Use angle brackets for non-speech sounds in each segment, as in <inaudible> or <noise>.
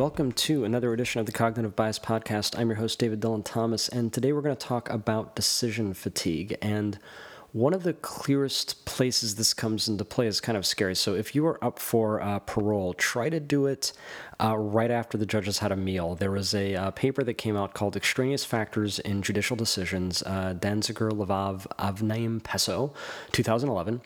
Welcome to another edition of the Cognitive Bias Podcast. I'm your host, David Dylan Thomas, and today we're going to talk about decision fatigue. And one of the clearest places this comes into play is kind of scary. So, if you are up for uh, parole, try to do it uh, right after the judges had a meal. There was a uh, paper that came out called Extraneous Factors in Judicial Decisions, uh, Danziger, Levav, Avnaim, Pesso, 2011.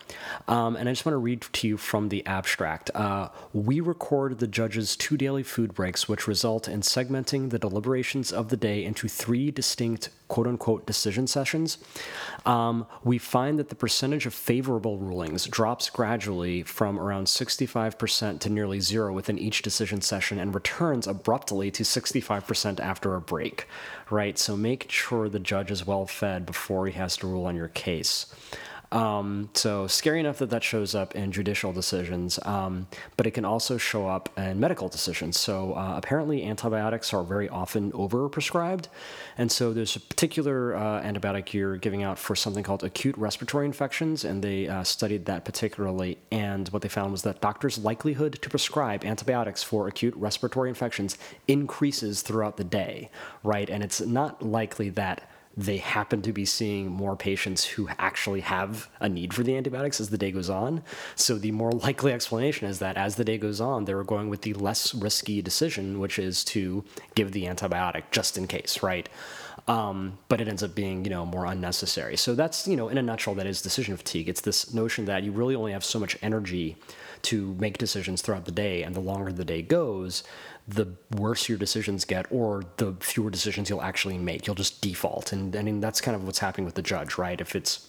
Um, and I just want to read to you from the abstract. Uh, we record the judges' two daily food breaks, which result in segmenting the deliberations of the day into three distinct quote unquote decision sessions. Um, we find that the percentage of favorable rulings drops gradually from around 65% to nearly zero within each decision session and returns abruptly to 65% after a break, right? So make sure the judge is well fed before he has to rule on your case. Um, so scary enough that that shows up in judicial decisions, um, but it can also show up in medical decisions. So uh, apparently, antibiotics are very often overprescribed, and so there's a particular uh, antibiotic you're giving out for something called acute respiratory infections, and they uh, studied that particularly. And what they found was that doctors' likelihood to prescribe antibiotics for acute respiratory infections increases throughout the day, right? And it's not likely that they happen to be seeing more patients who actually have a need for the antibiotics as the day goes on. So the more likely explanation is that as the day goes on, they were going with the less risky decision, which is to give the antibiotic just in case, right? Um, but it ends up being you know more unnecessary. So that's you know in a nutshell that is decision fatigue. It's this notion that you really only have so much energy to make decisions throughout the day, and the longer the day goes, the worse your decisions get, or the fewer decisions you'll actually make. You'll just default, and I mean that's kind of what's happening with the judge, right? If it's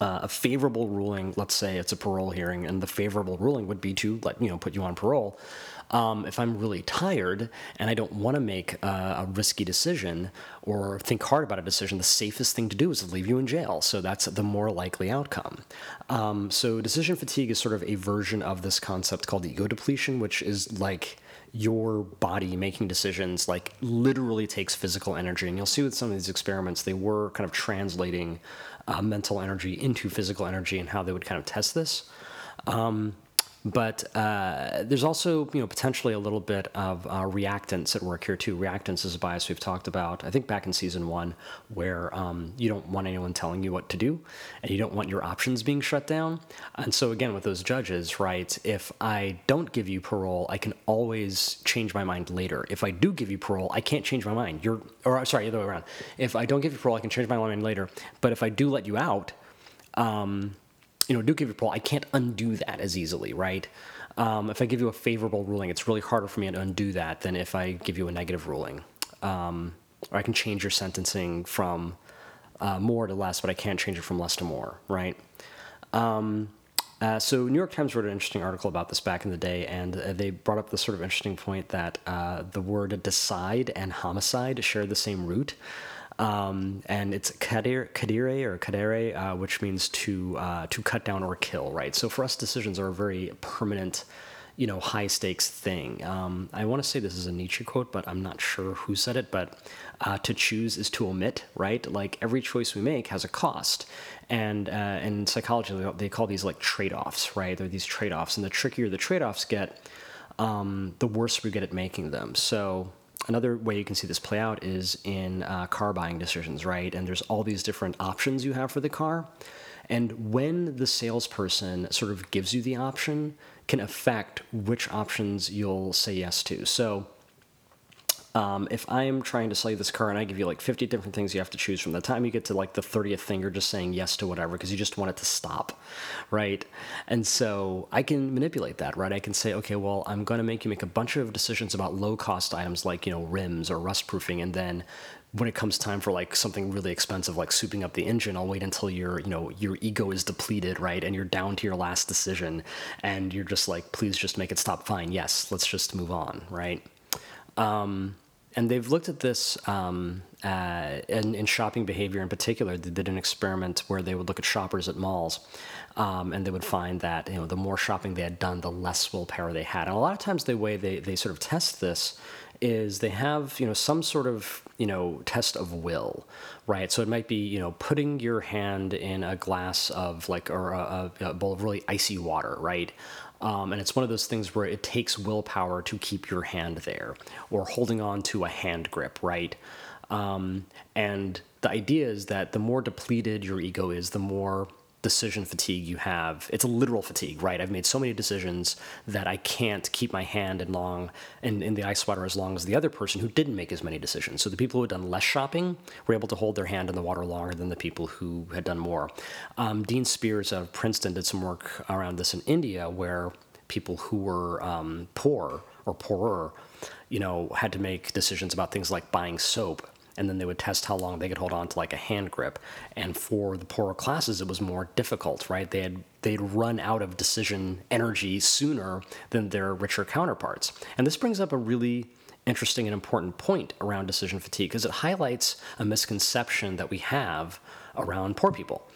uh, a favorable ruling, let's say it's a parole hearing, and the favorable ruling would be to let you know put you on parole. Um, if I'm really tired and I don't want to make a, a risky decision or think hard about a decision, the safest thing to do is to leave you in jail. So that's the more likely outcome. Um, so decision fatigue is sort of a version of this concept called ego depletion, which is like your body making decisions like literally takes physical energy and you'll see with some of these experiments they were kind of translating uh, mental energy into physical energy and how they would kind of test this um, but uh, there's also, you know, potentially a little bit of uh, reactance at work here too. Reactance is a bias we've talked about, I think, back in season one, where um, you don't want anyone telling you what to do, and you don't want your options being shut down. And so again, with those judges, right? If I don't give you parole, I can always change my mind later. If I do give you parole, I can't change my mind. You're, or sorry, the other way around. If I don't give you parole, I can change my mind later. But if I do let you out, um, you know, do give you parole, I can't undo that as easily, right? Um, if I give you a favorable ruling, it's really harder for me to undo that than if I give you a negative ruling. Um, or I can change your sentencing from uh, more to less, but I can't change it from less to more, right? Um, uh, so New York Times wrote an interesting article about this back in the day, and uh, they brought up the sort of interesting point that uh, the word decide and homicide share the same root. Um, and it's kadire, kadire or kadere, uh, which means to uh, to cut down or kill, right? So for us, decisions are a very permanent, you know, high stakes thing. Um, I want to say this is a Nietzsche quote, but I'm not sure who said it. But uh, to choose is to omit, right? Like every choice we make has a cost, and uh, in psychology they call these like trade offs, right? They're these trade offs, and the trickier the trade offs get, um, the worse we get at making them. So another way you can see this play out is in uh, car buying decisions, right? And there's all these different options you have for the car. And when the salesperson sort of gives you the option, can affect which options you'll say yes to. So um, if I am trying to sell you this car and I give you like 50 different things you have to choose from, the time you get to like the 30th thing, you're just saying yes to whatever because you just want it to stop, right? And so I can manipulate that, right? I can say, okay, well, I'm going to make you make a bunch of decisions about low cost items like, you know, rims or rust proofing. And then when it comes time for like something really expensive like souping up the engine i'll wait until your you know your ego is depleted right and you're down to your last decision and you're just like please just make it stop fine yes let's just move on right um, and they've looked at this um, uh, in, in, shopping behavior in particular. They did an experiment where they would look at shoppers at malls, um, and they would find that you know the more shopping they had done, the less willpower they had. And a lot of times, the way they, they sort of test this is they have you know some sort of you know test of will, right? So it might be you know putting your hand in a glass of like or a, a bowl of really icy water, right? Um, and it's one of those things where it takes willpower to keep your hand there, or holding on to a hand grip, right? Um, and the idea is that the more depleted your ego is, the more decision fatigue you have. It's a literal fatigue, right? I've made so many decisions that I can't keep my hand in long in, in the ice water as long as the other person who didn't make as many decisions. So the people who had done less shopping were able to hold their hand in the water longer than the people who had done more. Um, Dean Spears of Princeton did some work around this in India where people who were um, poor or poorer, you know, had to make decisions about things like buying soap and then they would test how long they could hold on to like a hand grip. And for the poorer classes, it was more difficult, right? They had they'd run out of decision energy sooner than their richer counterparts. And this brings up a really interesting and important point around decision fatigue because it highlights a misconception that we have around poor people,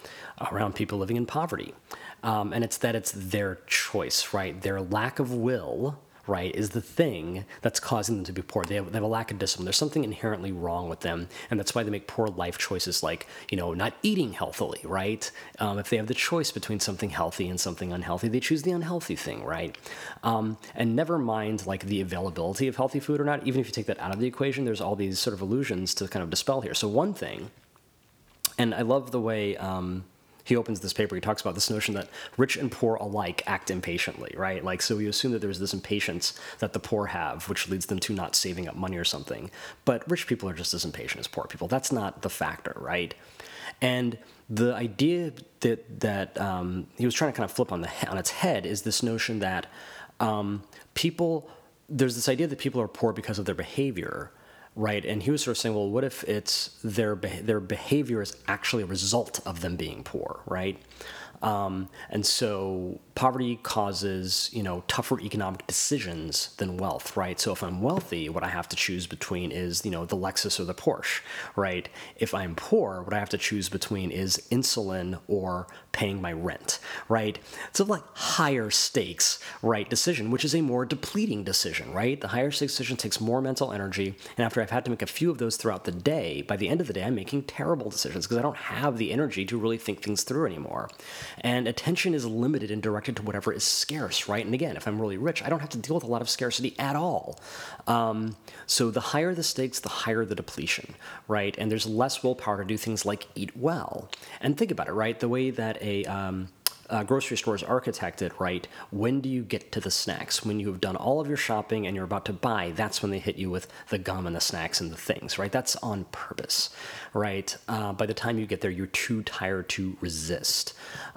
around people living in poverty. Um, and it's that it's their choice, right? Their lack of will right, is the thing that's causing them to be poor. They have, they have a lack of discipline. There's something inherently wrong with them, and that's why they make poor life choices like, you know, not eating healthily, right? Um, if they have the choice between something healthy and something unhealthy, they choose the unhealthy thing, right? Um, and never mind like the availability of healthy food or not, even if you take that out of the equation, there's all these sort of illusions to kind of dispel here. So one thing, and I love the way. Um, he opens this paper, he talks about this notion that rich and poor alike act impatiently, right? Like, so you assume that there's this impatience that the poor have, which leads them to not saving up money or something. But rich people are just as impatient as poor people. That's not the factor, right? And the idea that that um, he was trying to kind of flip on the on its head is this notion that um, people there's this idea that people are poor because of their behavior, Right, and he was sort of saying, well, what if it's their their behavior is actually a result of them being poor, right? Um, and so poverty causes, you know, tougher economic decisions than wealth, right? So if I'm wealthy, what I have to choose between is, you know, the Lexus or the Porsche, right? If I'm poor, what I have to choose between is insulin or paying my rent, right? It's a like higher stakes, right, decision, which is a more depleting decision, right? The higher stakes decision takes more mental energy, and after I've had to make a few of those throughout the day, by the end of the day, I'm making terrible decisions because I don't have the energy to really think things through anymore. And attention is limited and directed to whatever is scarce, right? And again, if I'm really rich, I don't have to deal with a lot of scarcity at all. Um, so the higher the stakes, the higher the depletion, right? And there's less willpower to do things like eat well. And think about it, right? The way that a um, uh, grocery stores architected, right? When do you get to the snacks? When you have done all of your shopping and you're about to buy, that's when they hit you with the gum and the snacks and the things, right? That's on purpose, right? Uh, by the time you get there, you're too tired to resist.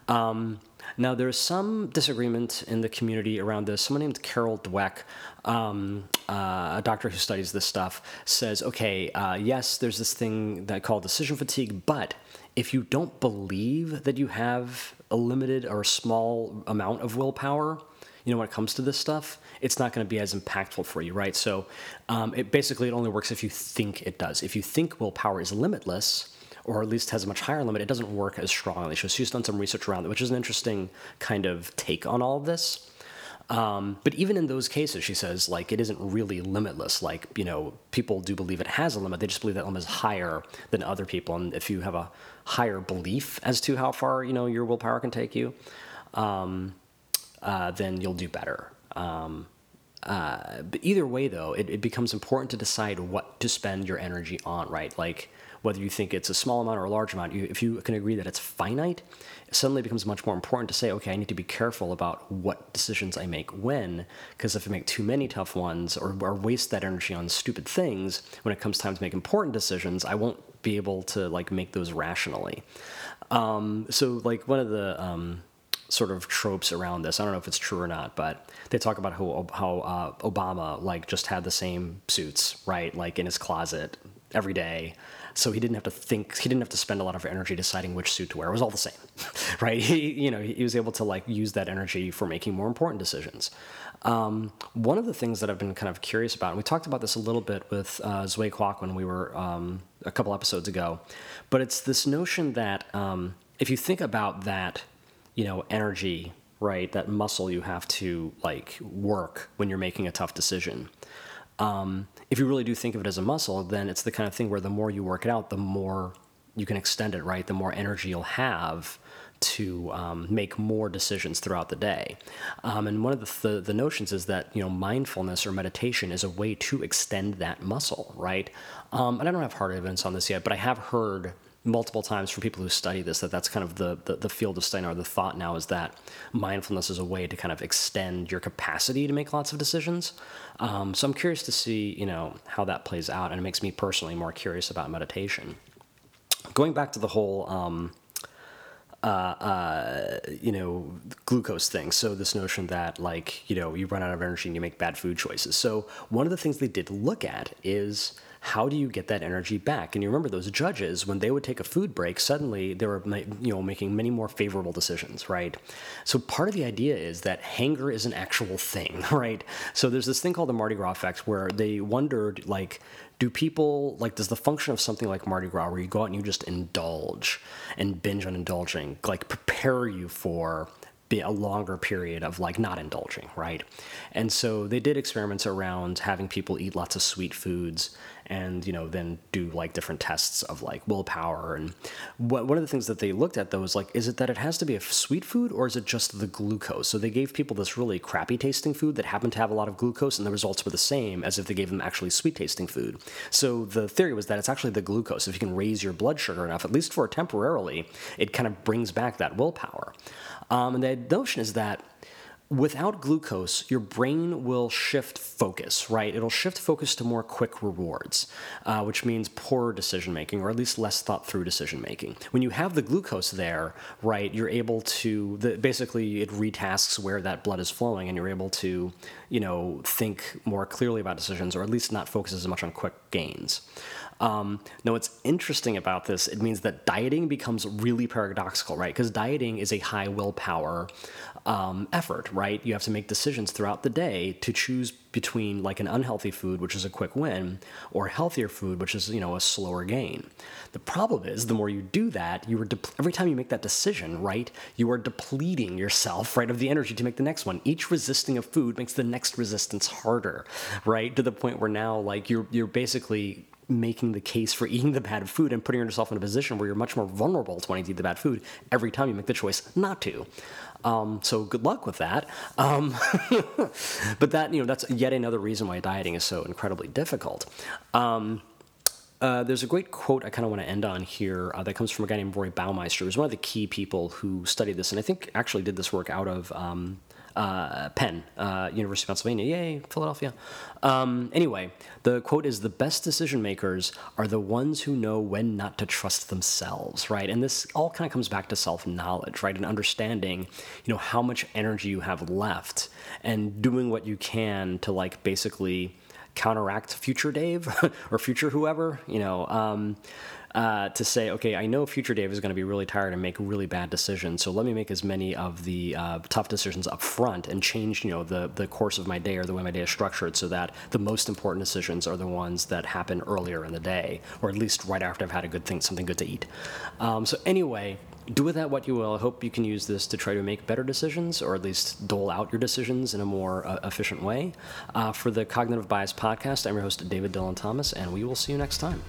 Um, now, there's some disagreement in the community around this. Someone named Carol Dweck, um, uh, a doctor who studies this stuff, says, okay, uh, yes, there's this thing that called decision fatigue, but if you don't believe that you have a limited or a small amount of willpower, you know, when it comes to this stuff, it's not going to be as impactful for you, right? So, um, it basically it only works if you think it does. If you think willpower is limitless, or at least has a much higher limit, it doesn't work as strongly. So she's done some research around it, which is an interesting kind of take on all of this. Um, but even in those cases, she says, like, it isn't really limitless. Like, you know, people do believe it has a limit. They just believe that limit is higher than other people. And if you have a higher belief as to how far, you know, your willpower can take you, um, uh, then you'll do better. Um, uh, but either way, though, it, it becomes important to decide what to spend your energy on, right? Like, whether you think it's a small amount or a large amount, you, if you can agree that it's finite, it suddenly becomes much more important to say, okay, I need to be careful about what decisions I make when, because if I make too many tough ones or, or waste that energy on stupid things, when it comes time to make important decisions, I won't be able to like make those rationally. Um, so like one of the um, sort of tropes around this. I don't know if it's true or not, but they talk about how how uh, Obama like just had the same suits right, like in his closet every day, so he didn't have to think he didn't have to spend a lot of energy deciding which suit to wear. It was all the same <laughs> right? He you know he was able to like use that energy for making more important decisions. Um, one of the things that i've been kind of curious about and we talked about this a little bit with uh, Zway Kwok when we were um, a couple episodes ago but it's this notion that um, if you think about that you know energy right that muscle you have to like work when you're making a tough decision um, if you really do think of it as a muscle, then it's the kind of thing where the more you work it out, the more you can extend it, right? The more energy you'll have to um, make more decisions throughout the day. Um, and one of the, the, the, notions is that you know mindfulness or meditation is a way to extend that muscle, right? Um, and I don't have hard evidence on this yet, but I have heard multiple times from people who study this that that's kind of the, the, the field of study or the thought now is that mindfulness is a way to kind of extend your capacity to make lots of decisions um, so i'm curious to see you know how that plays out and it makes me personally more curious about meditation going back to the whole um, uh, uh, you know, glucose thing. So this notion that like, you know, you run out of energy and you make bad food choices. So one of the things they did look at is how do you get that energy back? And you remember those judges when they would take a food break, suddenly they were you know making many more favorable decisions, right? So part of the idea is that hunger is an actual thing, <laughs> right? So there's this thing called the Mardi Gras effect where they wondered like do people like does the function of something like Mardi Gras where you go out and you just indulge and binge on indulging like prepare you for a longer period of like not indulging, right? And so they did experiments around having people eat lots of sweet foods and, you know, then do like different tests of like willpower. And what, one of the things that they looked at though was like, is it that it has to be a sweet food or is it just the glucose? So they gave people this really crappy tasting food that happened to have a lot of glucose and the results were the same as if they gave them actually sweet tasting food. So the theory was that it's actually the glucose. If you can raise your blood sugar enough, at least for temporarily, it kind of brings back that willpower. Um, and the notion is that without glucose, your brain will shift focus, right? It'll shift focus to more quick rewards, uh, which means poorer decision making, or at least less thought through decision making. When you have the glucose there, right, you're able to the, basically it retasks where that blood is flowing, and you're able to, you know, think more clearly about decisions, or at least not focus as much on quick gains. Um, now, what's interesting about this, it means that dieting becomes really paradoxical, right? Because dieting is a high willpower um, effort, right? You have to make decisions throughout the day to choose between like an unhealthy food, which is a quick win, or healthier food, which is you know a slower gain. The problem is, the more you do that, you are every time you make that decision, right? You are depleting yourself, right, of the energy to make the next one. Each resisting of food makes the next resistance harder, right? To the point where now, like you're you're basically making the case for <laughs> eating the bad food and putting yourself in a position where you're much more vulnerable to wanting to eat the bad food every time you make the choice not to. Um, so good luck with that. Um, <laughs> but that you know that's yet another reason why dieting is so incredibly difficult. Um, uh, there's a great quote I kind of want to end on here uh, that comes from a guy named Roy Baumeister, who's one of the key people who studied this, and I think actually did this work out of um, uh, Penn, uh, University of Pennsylvania. Yay, Philadelphia. Um, anyway, the quote is The best decision makers are the ones who know when not to trust themselves, right? And this all kind of comes back to self knowledge, right? And understanding, you know, how much energy you have left and doing what you can to, like, basically counteract future Dave <laughs> or future whoever, you know. Um, uh, to say, okay, I know future Dave is going to be really tired and make really bad decisions, so let me make as many of the uh, tough decisions up front and change, you know, the the course of my day or the way my day is structured, so that the most important decisions are the ones that happen earlier in the day, or at least right after I've had a good thing, something good to eat. Um, so anyway, do with that what you will. I hope you can use this to try to make better decisions or at least dole out your decisions in a more uh, efficient way. Uh, for the Cognitive Bias podcast, I'm your host, David Dylan Thomas, and we will see you next time.